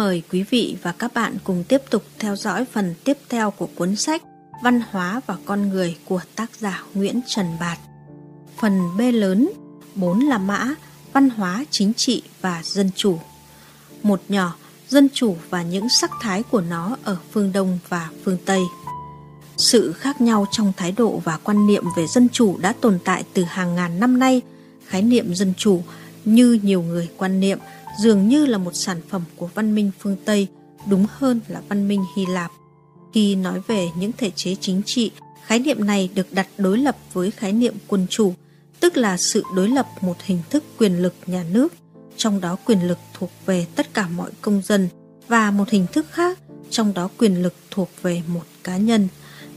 mời quý vị và các bạn cùng tiếp tục theo dõi phần tiếp theo của cuốn sách Văn hóa và con người của tác giả Nguyễn Trần Bạt. Phần B lớn, 4 là mã, văn hóa, chính trị và dân chủ. Một nhỏ, dân chủ và những sắc thái của nó ở phương Đông và phương Tây. Sự khác nhau trong thái độ và quan niệm về dân chủ đã tồn tại từ hàng ngàn năm nay. Khái niệm dân chủ như nhiều người quan niệm dường như là một sản phẩm của văn minh phương Tây, đúng hơn là văn minh Hy Lạp. Khi nói về những thể chế chính trị, khái niệm này được đặt đối lập với khái niệm quân chủ, tức là sự đối lập một hình thức quyền lực nhà nước, trong đó quyền lực thuộc về tất cả mọi công dân, và một hình thức khác, trong đó quyền lực thuộc về một cá nhân.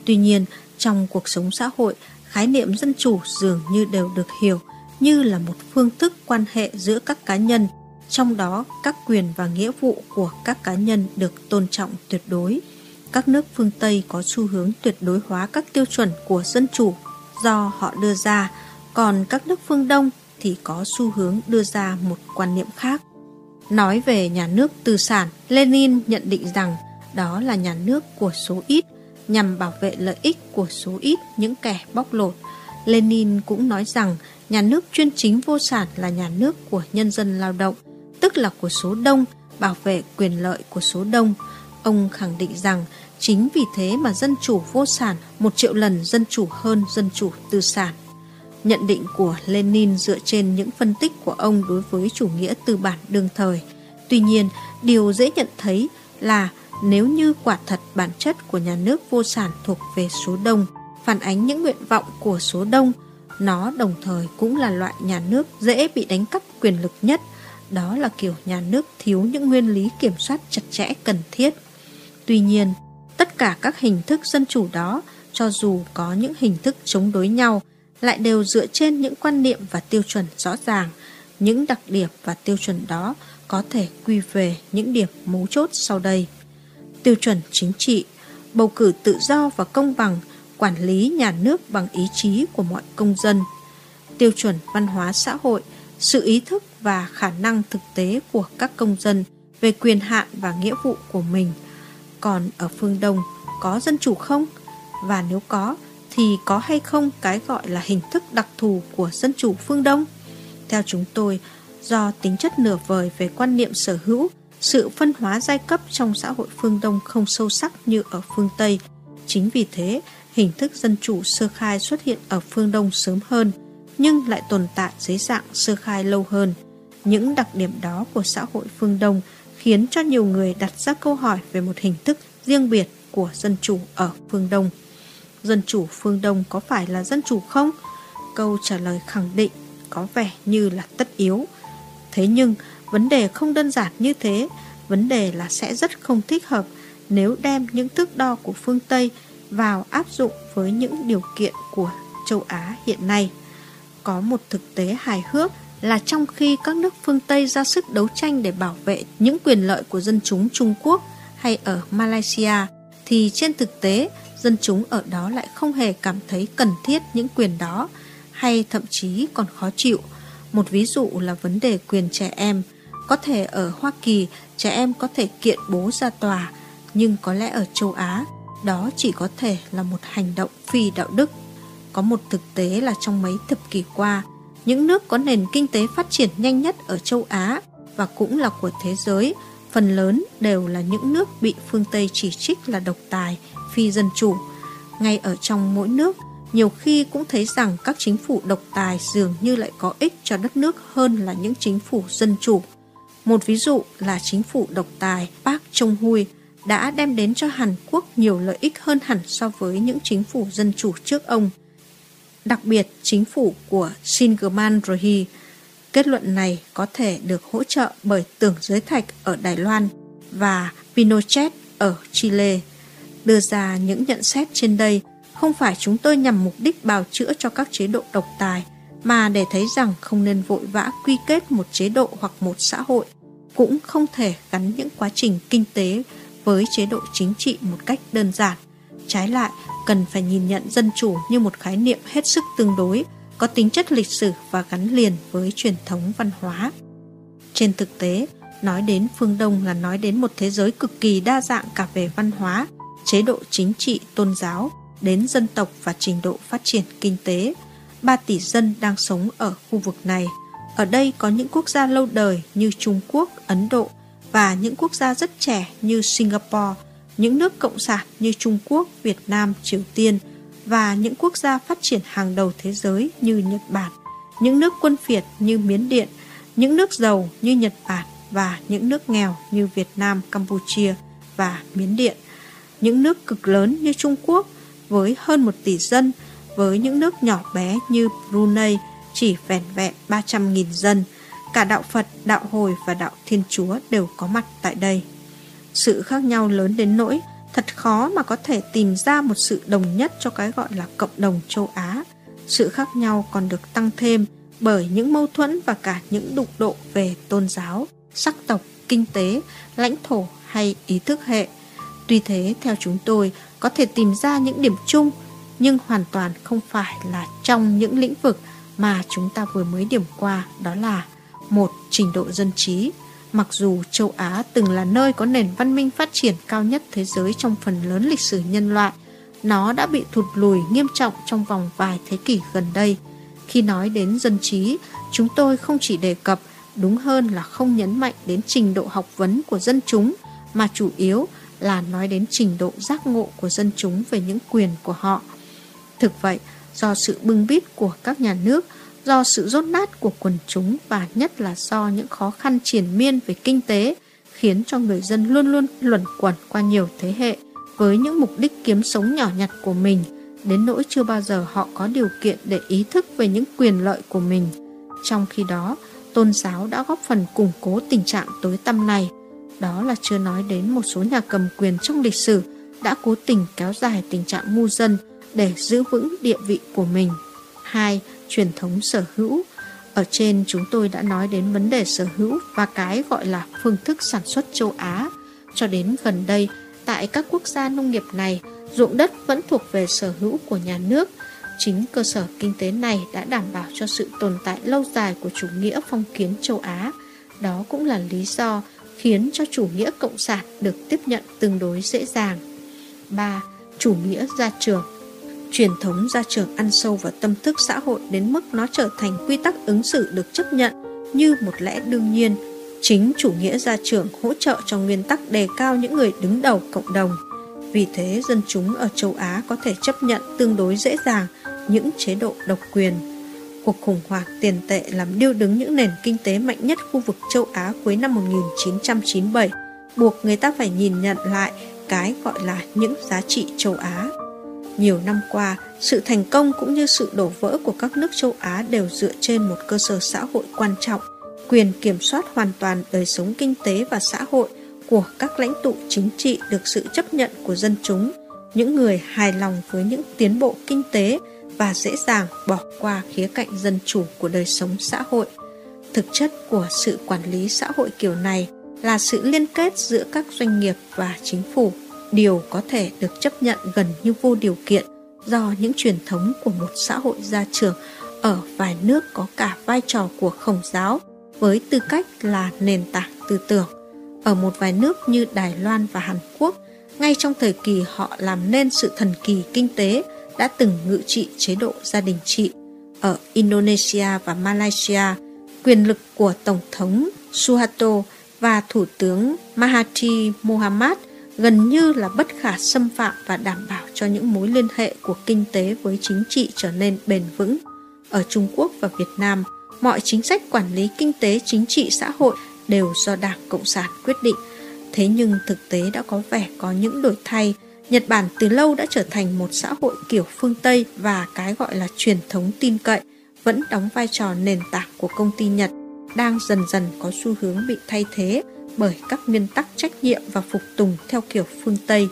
Tuy nhiên, trong cuộc sống xã hội, khái niệm dân chủ dường như đều được hiểu như là một phương thức quan hệ giữa các cá nhân trong đó các quyền và nghĩa vụ của các cá nhân được tôn trọng tuyệt đối. Các nước phương Tây có xu hướng tuyệt đối hóa các tiêu chuẩn của dân chủ do họ đưa ra, còn các nước phương Đông thì có xu hướng đưa ra một quan niệm khác. Nói về nhà nước tư sản, Lenin nhận định rằng đó là nhà nước của số ít nhằm bảo vệ lợi ích của số ít những kẻ bóc lột. Lenin cũng nói rằng nhà nước chuyên chính vô sản là nhà nước của nhân dân lao động, tức là của số đông, bảo vệ quyền lợi của số đông. Ông khẳng định rằng chính vì thế mà dân chủ vô sản một triệu lần dân chủ hơn dân chủ tư sản. Nhận định của Lenin dựa trên những phân tích của ông đối với chủ nghĩa tư bản đương thời. Tuy nhiên, điều dễ nhận thấy là nếu như quả thật bản chất của nhà nước vô sản thuộc về số đông, phản ánh những nguyện vọng của số đông, nó đồng thời cũng là loại nhà nước dễ bị đánh cắp quyền lực nhất đó là kiểu nhà nước thiếu những nguyên lý kiểm soát chặt chẽ cần thiết. Tuy nhiên, tất cả các hình thức dân chủ đó, cho dù có những hình thức chống đối nhau, lại đều dựa trên những quan niệm và tiêu chuẩn rõ ràng. Những đặc điểm và tiêu chuẩn đó có thể quy về những điểm mấu chốt sau đây. Tiêu chuẩn chính trị, bầu cử tự do và công bằng, quản lý nhà nước bằng ý chí của mọi công dân. Tiêu chuẩn văn hóa xã hội, sự ý thức và khả năng thực tế của các công dân về quyền hạn và nghĩa vụ của mình. Còn ở phương Đông có dân chủ không? Và nếu có thì có hay không cái gọi là hình thức đặc thù của dân chủ phương Đông? Theo chúng tôi, do tính chất nửa vời về quan niệm sở hữu, sự phân hóa giai cấp trong xã hội phương Đông không sâu sắc như ở phương Tây. Chính vì thế, hình thức dân chủ sơ khai xuất hiện ở phương Đông sớm hơn, nhưng lại tồn tại dưới dạng sơ khai lâu hơn. Những đặc điểm đó của xã hội phương Đông khiến cho nhiều người đặt ra câu hỏi về một hình thức riêng biệt của dân chủ ở phương Đông. Dân chủ phương Đông có phải là dân chủ không? Câu trả lời khẳng định có vẻ như là tất yếu. Thế nhưng, vấn đề không đơn giản như thế, vấn đề là sẽ rất không thích hợp nếu đem những thước đo của phương Tây vào áp dụng với những điều kiện của châu Á hiện nay. Có một thực tế hài hước là trong khi các nước phương Tây ra sức đấu tranh để bảo vệ những quyền lợi của dân chúng Trung Quốc hay ở Malaysia, thì trên thực tế dân chúng ở đó lại không hề cảm thấy cần thiết những quyền đó hay thậm chí còn khó chịu. Một ví dụ là vấn đề quyền trẻ em. Có thể ở Hoa Kỳ trẻ em có thể kiện bố ra tòa, nhưng có lẽ ở châu Á đó chỉ có thể là một hành động phi đạo đức. Có một thực tế là trong mấy thập kỷ qua, những nước có nền kinh tế phát triển nhanh nhất ở châu Á và cũng là của thế giới, phần lớn đều là những nước bị phương Tây chỉ trích là độc tài, phi dân chủ. Ngay ở trong mỗi nước, nhiều khi cũng thấy rằng các chính phủ độc tài dường như lại có ích cho đất nước hơn là những chính phủ dân chủ. Một ví dụ là chính phủ độc tài Park Chung-hui đã đem đến cho Hàn Quốc nhiều lợi ích hơn hẳn so với những chính phủ dân chủ trước ông – Đặc biệt, chính phủ của Singerman Rohi kết luận này có thể được hỗ trợ bởi tưởng giới thạch ở Đài Loan và Pinochet ở Chile. Đưa ra những nhận xét trên đây không phải chúng tôi nhằm mục đích bào chữa cho các chế độ độc tài, mà để thấy rằng không nên vội vã quy kết một chế độ hoặc một xã hội, cũng không thể gắn những quá trình kinh tế với chế độ chính trị một cách đơn giản. Trái lại, cần phải nhìn nhận dân chủ như một khái niệm hết sức tương đối, có tính chất lịch sử và gắn liền với truyền thống văn hóa. Trên thực tế, Nói đến phương Đông là nói đến một thế giới cực kỳ đa dạng cả về văn hóa, chế độ chính trị, tôn giáo, đến dân tộc và trình độ phát triển kinh tế. 3 tỷ dân đang sống ở khu vực này. Ở đây có những quốc gia lâu đời như Trung Quốc, Ấn Độ và những quốc gia rất trẻ như Singapore, những nước cộng sản như Trung Quốc, Việt Nam, Triều Tiên và những quốc gia phát triển hàng đầu thế giới như Nhật Bản, những nước quân phiệt như Miến Điện, những nước giàu như Nhật Bản và những nước nghèo như Việt Nam, Campuchia và Miến Điện, những nước cực lớn như Trung Quốc với hơn một tỷ dân, với những nước nhỏ bé như Brunei chỉ vẻn vẹn 300.000 dân. Cả đạo Phật, đạo Hồi và đạo Thiên Chúa đều có mặt tại đây. Sự khác nhau lớn đến nỗi thật khó mà có thể tìm ra một sự đồng nhất cho cái gọi là cộng đồng châu Á. Sự khác nhau còn được tăng thêm bởi những mâu thuẫn và cả những đụng độ về tôn giáo, sắc tộc, kinh tế, lãnh thổ hay ý thức hệ. Tuy thế, theo chúng tôi, có thể tìm ra những điểm chung, nhưng hoàn toàn không phải là trong những lĩnh vực mà chúng ta vừa mới điểm qua, đó là một Trình độ dân trí. Mặc dù châu Á từng là nơi có nền văn minh phát triển cao nhất thế giới trong phần lớn lịch sử nhân loại, nó đã bị thụt lùi nghiêm trọng trong vòng vài thế kỷ gần đây. Khi nói đến dân trí, chúng tôi không chỉ đề cập, đúng hơn là không nhấn mạnh đến trình độ học vấn của dân chúng, mà chủ yếu là nói đến trình độ giác ngộ của dân chúng về những quyền của họ. Thực vậy, do sự bưng bít của các nhà nước, do sự rốt nát của quần chúng và nhất là do những khó khăn triển miên về kinh tế, khiến cho người dân luôn luôn luẩn quẩn qua nhiều thế hệ với những mục đích kiếm sống nhỏ nhặt của mình, đến nỗi chưa bao giờ họ có điều kiện để ý thức về những quyền lợi của mình. Trong khi đó, tôn giáo đã góp phần củng cố tình trạng tối tăm này. Đó là chưa nói đến một số nhà cầm quyền trong lịch sử đã cố tình kéo dài tình trạng ngu dân để giữ vững địa vị của mình. 2. Truyền thống sở hữu Ở trên chúng tôi đã nói đến vấn đề sở hữu và cái gọi là phương thức sản xuất châu Á. Cho đến gần đây, tại các quốc gia nông nghiệp này, ruộng đất vẫn thuộc về sở hữu của nhà nước. Chính cơ sở kinh tế này đã đảm bảo cho sự tồn tại lâu dài của chủ nghĩa phong kiến châu Á. Đó cũng là lý do khiến cho chủ nghĩa cộng sản được tiếp nhận tương đối dễ dàng. 3. Chủ nghĩa gia trưởng Truyền thống gia trường ăn sâu vào tâm thức xã hội đến mức nó trở thành quy tắc ứng xử được chấp nhận như một lẽ đương nhiên. Chính chủ nghĩa gia trưởng hỗ trợ cho nguyên tắc đề cao những người đứng đầu cộng đồng. Vì thế, dân chúng ở châu Á có thể chấp nhận tương đối dễ dàng những chế độ độc quyền. Cuộc khủng hoảng tiền tệ làm điêu đứng những nền kinh tế mạnh nhất khu vực châu Á cuối năm 1997, buộc người ta phải nhìn nhận lại cái gọi là những giá trị châu Á. Nhiều năm qua, sự thành công cũng như sự đổ vỡ của các nước châu Á đều dựa trên một cơ sở xã hội quan trọng, quyền kiểm soát hoàn toàn đời sống kinh tế và xã hội của các lãnh tụ chính trị được sự chấp nhận của dân chúng, những người hài lòng với những tiến bộ kinh tế và dễ dàng bỏ qua khía cạnh dân chủ của đời sống xã hội. Thực chất của sự quản lý xã hội kiểu này là sự liên kết giữa các doanh nghiệp và chính phủ điều có thể được chấp nhận gần như vô điều kiện do những truyền thống của một xã hội gia trưởng ở vài nước có cả vai trò của khổng giáo với tư cách là nền tảng tư tưởng. Ở một vài nước như Đài Loan và Hàn Quốc, ngay trong thời kỳ họ làm nên sự thần kỳ kinh tế đã từng ngự trị chế độ gia đình trị. Ở Indonesia và Malaysia, quyền lực của Tổng thống Suharto và Thủ tướng Mahathir Mohamad – gần như là bất khả xâm phạm và đảm bảo cho những mối liên hệ của kinh tế với chính trị trở nên bền vững. Ở Trung Quốc và Việt Nam, mọi chính sách quản lý kinh tế chính trị xã hội đều do Đảng Cộng sản quyết định. Thế nhưng thực tế đã có vẻ có những đổi thay. Nhật Bản từ lâu đã trở thành một xã hội kiểu phương Tây và cái gọi là truyền thống tin cậy vẫn đóng vai trò nền tảng của công ty Nhật đang dần dần có xu hướng bị thay thế bởi các nguyên tắc trách nhiệm và phục tùng theo kiểu phương Tây.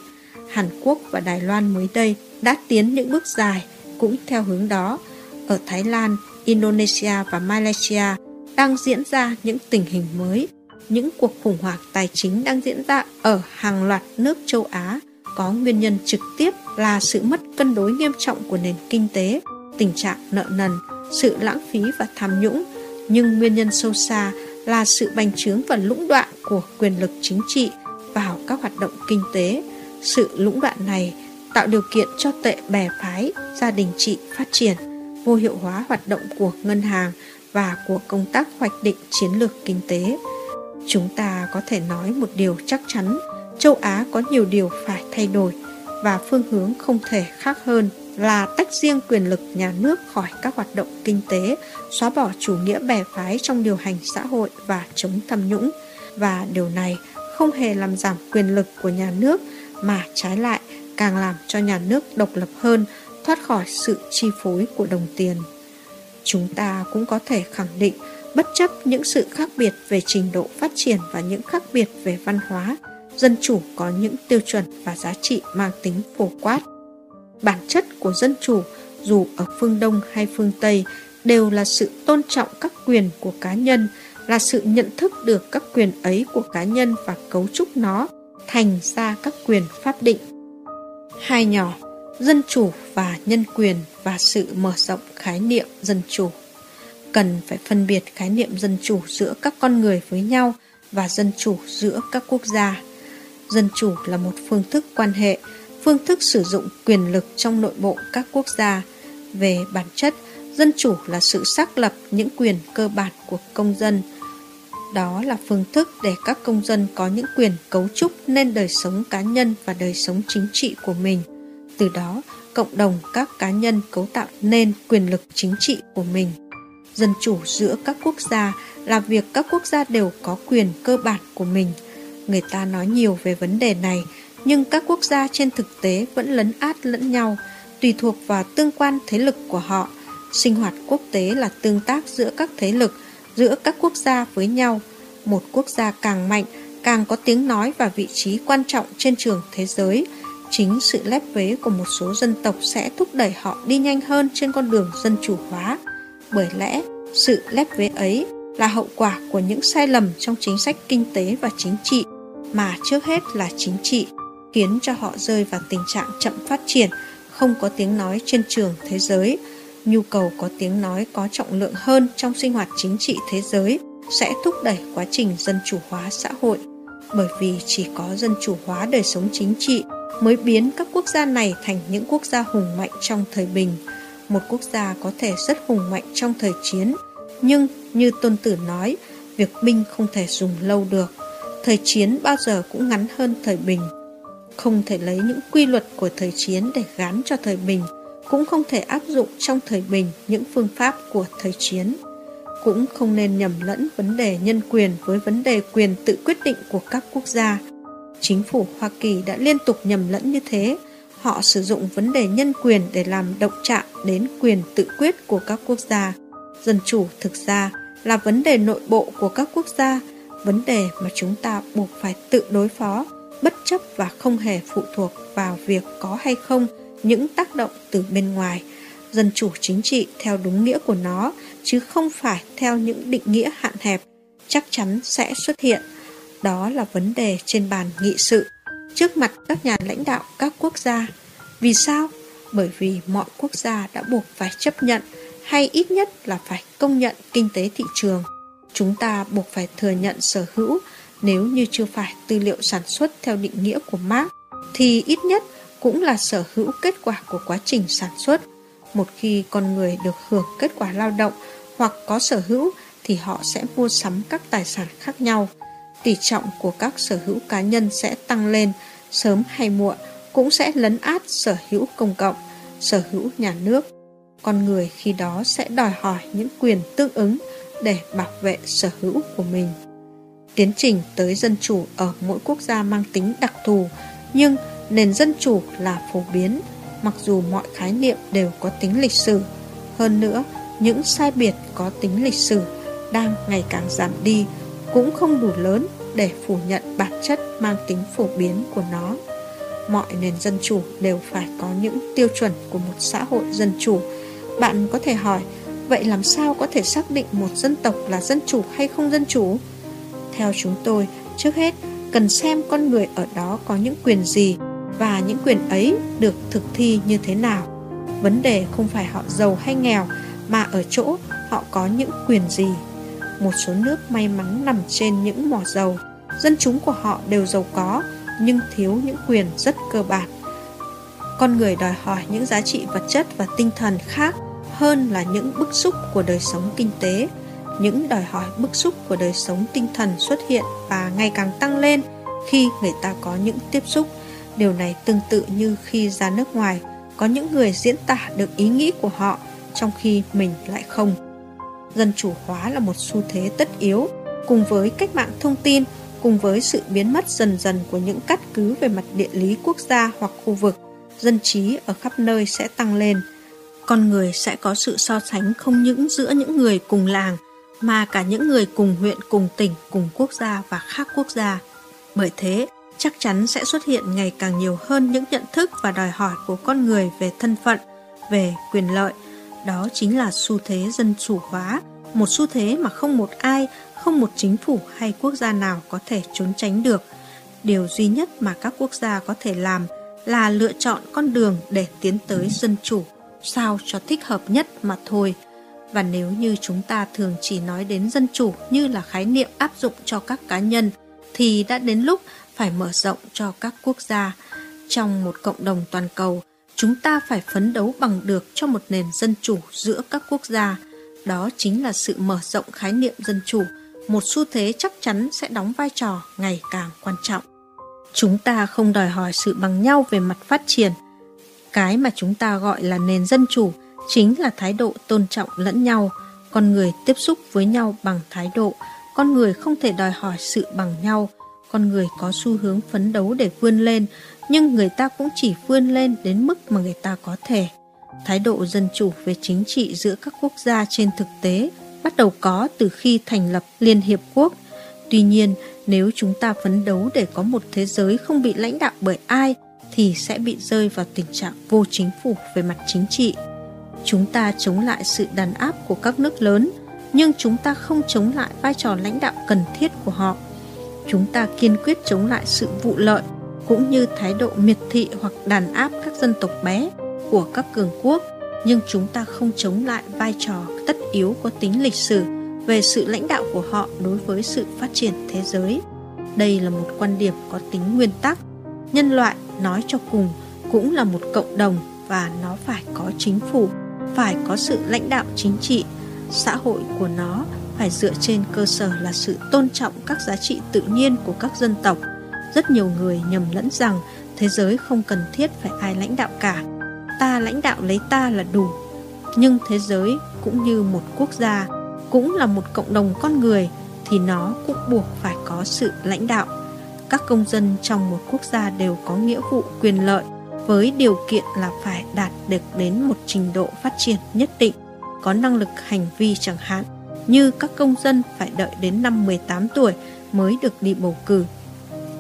Hàn Quốc và Đài Loan mới đây đã tiến những bước dài cũng theo hướng đó. Ở Thái Lan, Indonesia và Malaysia đang diễn ra những tình hình mới. Những cuộc khủng hoảng tài chính đang diễn ra ở hàng loạt nước châu Á có nguyên nhân trực tiếp là sự mất cân đối nghiêm trọng của nền kinh tế, tình trạng nợ nần, sự lãng phí và tham nhũng, nhưng nguyên nhân sâu xa là sự bành trướng và lũng đoạn của quyền lực chính trị vào các hoạt động kinh tế. Sự lũng đoạn này tạo điều kiện cho tệ bè phái, gia đình trị phát triển, vô hiệu hóa hoạt động của ngân hàng và của công tác hoạch định chiến lược kinh tế. Chúng ta có thể nói một điều chắc chắn, châu Á có nhiều điều phải thay đổi và phương hướng không thể khác hơn là tách riêng quyền lực nhà nước khỏi các hoạt động kinh tế, xóa bỏ chủ nghĩa bè phái trong điều hành xã hội và chống tham nhũng. Và điều này không hề làm giảm quyền lực của nhà nước mà trái lại càng làm cho nhà nước độc lập hơn, thoát khỏi sự chi phối của đồng tiền. Chúng ta cũng có thể khẳng định bất chấp những sự khác biệt về trình độ phát triển và những khác biệt về văn hóa, dân chủ có những tiêu chuẩn và giá trị mang tính phổ quát. Bản chất của dân chủ dù ở phương Đông hay phương Tây đều là sự tôn trọng các quyền của cá nhân, là sự nhận thức được các quyền ấy của cá nhân và cấu trúc nó thành ra các quyền pháp định. Hai nhỏ, dân chủ và nhân quyền và sự mở rộng khái niệm dân chủ. Cần phải phân biệt khái niệm dân chủ giữa các con người với nhau và dân chủ giữa các quốc gia. Dân chủ là một phương thức quan hệ, phương thức sử dụng quyền lực trong nội bộ các quốc gia. Về bản chất, dân chủ là sự xác lập những quyền cơ bản của công dân. Đó là phương thức để các công dân có những quyền cấu trúc nên đời sống cá nhân và đời sống chính trị của mình. Từ đó, cộng đồng các cá nhân cấu tạo nên quyền lực chính trị của mình. Dân chủ giữa các quốc gia là việc các quốc gia đều có quyền cơ bản của mình. Người ta nói nhiều về vấn đề này, nhưng các quốc gia trên thực tế vẫn lấn át lẫn nhau, tùy thuộc vào tương quan thế lực của họ. Sinh hoạt quốc tế là tương tác giữa các thế lực, giữa các quốc gia với nhau. Một quốc gia càng mạnh, càng có tiếng nói và vị trí quan trọng trên trường thế giới. Chính sự lép vế của một số dân tộc sẽ thúc đẩy họ đi nhanh hơn trên con đường dân chủ hóa. Bởi lẽ, sự lép vế ấy là hậu quả của những sai lầm trong chính sách kinh tế và chính trị, mà trước hết là chính trị, khiến cho họ rơi vào tình trạng chậm phát triển, không có tiếng nói trên trường thế giới. Nhu cầu có tiếng nói có trọng lượng hơn trong sinh hoạt chính trị thế giới sẽ thúc đẩy quá trình dân chủ hóa xã hội. Bởi vì chỉ có dân chủ hóa đời sống chính trị mới biến các quốc gia này thành những quốc gia hùng mạnh trong thời bình. Một quốc gia có thể rất hùng mạnh trong thời chiến, nhưng như Tôn Tử nói, việc binh không thể dùng lâu được. Thời chiến bao giờ cũng ngắn hơn thời bình. Không thể lấy những quy luật của thời chiến để gán cho thời bình, cũng không thể áp dụng trong thời bình những phương pháp của thời chiến. Cũng không nên nhầm lẫn vấn đề nhân quyền với vấn đề quyền tự quyết định của các quốc gia. Chính phủ Hoa Kỳ đã liên tục nhầm lẫn như thế. Họ sử dụng vấn đề nhân quyền để làm động chạm đến quyền tự quyết của các quốc gia. Dân chủ thực ra là vấn đề nội bộ của các quốc gia, vấn đề mà chúng ta buộc phải tự đối phó, bất chấp và không hề phụ thuộc vào việc có hay không những tác động từ bên ngoài. Dân chủ chính trị theo đúng nghĩa của nó, chứ không phải theo những định nghĩa hạn hẹp, chắc chắn sẽ xuất hiện đó là vấn đề trên bàn nghị sự, trước mặt các nhà lãnh đạo các quốc gia. Vì sao? Bởi vì mọi quốc gia đã buộc phải chấp nhận hay ít nhất là phải công nhận kinh tế thị trường. Chúng ta buộc phải thừa nhận sở hữu nếu như chưa phải tư liệu sản xuất theo định nghĩa của Marx thì ít nhất cũng là sở hữu kết quả của quá trình sản xuất. Một khi con người được hưởng kết quả lao động hoặc có sở hữu thì họ sẽ mua sắm các tài sản khác nhau tỷ trọng của các sở hữu cá nhân sẽ tăng lên, sớm hay muộn cũng sẽ lấn át sở hữu công cộng, sở hữu nhà nước. Con người khi đó sẽ đòi hỏi những quyền tương ứng để bảo vệ sở hữu của mình. Tiến trình tới dân chủ ở mỗi quốc gia mang tính đặc thù, nhưng nền dân chủ là phổ biến, mặc dù mọi khái niệm đều có tính lịch sử. Hơn nữa, những sai biệt có tính lịch sử đang ngày càng giảm đi, cũng không đủ lớn để phủ nhận bản chất mang tính phổ biến của nó. Mọi nền dân chủ đều phải có những tiêu chuẩn của một xã hội dân chủ. Bạn có thể hỏi, vậy làm sao có thể xác định một dân tộc là dân chủ hay không dân chủ? Theo chúng tôi, trước hết cần xem con người ở đó có những quyền gì và những quyền ấy được thực thi như thế nào. Vấn đề không phải họ giàu hay nghèo mà ở chỗ họ có những quyền gì một số nước may mắn nằm trên những mỏ dầu. Dân chúng của họ đều giàu có, nhưng thiếu những quyền rất cơ bản. Con người đòi hỏi những giá trị vật chất và tinh thần khác hơn là những bức xúc của đời sống kinh tế. Những đòi hỏi bức xúc của đời sống tinh thần xuất hiện và ngày càng tăng lên khi người ta có những tiếp xúc. Điều này tương tự như khi ra nước ngoài, có những người diễn tả được ý nghĩ của họ trong khi mình lại không. Dân chủ hóa là một xu thế tất yếu, cùng với cách mạng thông tin, cùng với sự biến mất dần dần của những cắt cứ về mặt địa lý quốc gia hoặc khu vực, dân trí ở khắp nơi sẽ tăng lên. Con người sẽ có sự so sánh không những giữa những người cùng làng, mà cả những người cùng huyện, cùng tỉnh, cùng quốc gia và khác quốc gia. Bởi thế, chắc chắn sẽ xuất hiện ngày càng nhiều hơn những nhận thức và đòi hỏi của con người về thân phận, về quyền lợi. Đó chính là xu thế dân chủ hóa, một xu thế mà không một ai, không một chính phủ hay quốc gia nào có thể trốn tránh được. Điều duy nhất mà các quốc gia có thể làm là lựa chọn con đường để tiến tới dân chủ, sao cho thích hợp nhất mà thôi. Và nếu như chúng ta thường chỉ nói đến dân chủ như là khái niệm áp dụng cho các cá nhân, thì đã đến lúc phải mở rộng cho các quốc gia. Trong một cộng đồng toàn cầu, chúng ta phải phấn đấu bằng được cho một nền dân chủ giữa các quốc gia. Đó chính là sự mở rộng khái niệm dân chủ, một xu thế chắc chắn sẽ đóng vai trò ngày càng quan trọng. Chúng ta không đòi hỏi sự bằng nhau về mặt phát triển. Cái mà chúng ta gọi là nền dân chủ chính là thái độ tôn trọng lẫn nhau. Con người tiếp xúc với nhau bằng thái độ, con người không thể đòi hỏi sự bằng nhau – con người có xu hướng phấn đấu để vươn lên, nhưng người ta cũng chỉ vươn lên đến mức mà người ta có thể. Thái độ dân chủ về chính trị giữa các quốc gia trên thực tế bắt đầu có từ khi thành lập Liên Hiệp Quốc. Tuy nhiên, nếu chúng ta phấn đấu để có một thế giới không bị lãnh đạo bởi ai, thì sẽ bị rơi vào tình trạng vô chính phủ về mặt chính trị. Chúng ta chống lại sự đàn áp của các nước lớn, nhưng chúng ta không chống lại vai trò lãnh đạo cần thiết của họ. Chúng ta kiên quyết chống lại sự vụ lợi cũng như thái độ miệt thị hoặc đàn áp các dân tộc bé của các cường quốc nhưng chúng ta không chống lại vai trò tất yếu có tính lịch sử về sự lãnh đạo của họ đối với sự phát triển thế giới. Đây là một quan điểm có tính nguyên tắc nhân loại nói cho cùng cũng là một cộng đồng và nó phải có chính phủ phải có sự lãnh đạo chính trị xã hội của nó phải dựa trên cơ sở là sự tôn trọng các giá trị tự nhiên của các dân tộc. Rất nhiều người nhầm lẫn rằng thế giới không cần thiết phải ai lãnh đạo cả. Ta lãnh đạo lấy ta là đủ. Nhưng thế giới cũng như một quốc gia, cũng là một cộng đồng con người thì nó cũng buộc phải có sự lãnh đạo. Các công dân trong một quốc gia đều có nghĩa vụ quyền lợi với điều kiện là phải đạt được đến một trình độ phát triển nhất định, có năng lực hành vi chẳng hạn như các công dân phải đợi đến năm 18 tuổi mới được đi bầu cử.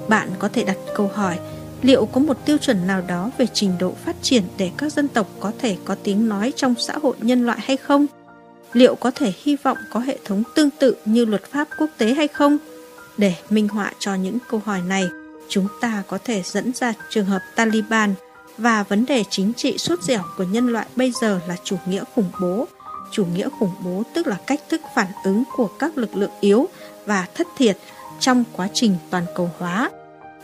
Bạn có thể đặt câu hỏi, liệu có một tiêu chuẩn nào đó về trình độ phát triển để các dân tộc có thể có tiếng nói trong xã hội nhân loại hay không? Liệu có thể hy vọng có hệ thống tương tự như luật pháp quốc tế hay không? Để minh họa cho những câu hỏi này, chúng ta có thể dẫn ra trường hợp Taliban và vấn đề chính trị suốt dẻo của nhân loại bây giờ là chủ nghĩa khủng bố chủ nghĩa khủng bố tức là cách thức phản ứng của các lực lượng yếu và thất thiệt trong quá trình toàn cầu hóa.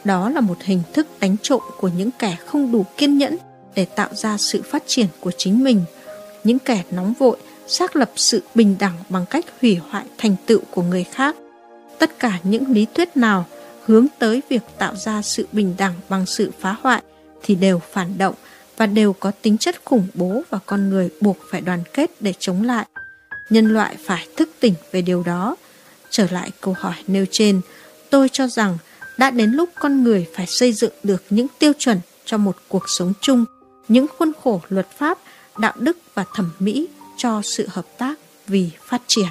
Đó là một hình thức đánh trộm của những kẻ không đủ kiên nhẫn để tạo ra sự phát triển của chính mình. Những kẻ nóng vội xác lập sự bình đẳng bằng cách hủy hoại thành tựu của người khác. Tất cả những lý thuyết nào hướng tới việc tạo ra sự bình đẳng bằng sự phá hoại thì đều phản động và đều có tính chất khủng bố và con người buộc phải đoàn kết để chống lại. Nhân loại phải thức tỉnh về điều đó. Trở lại câu hỏi nêu trên, tôi cho rằng đã đến lúc con người phải xây dựng được những tiêu chuẩn cho một cuộc sống chung, những khuôn khổ luật pháp, đạo đức và thẩm mỹ cho sự hợp tác vì phát triển.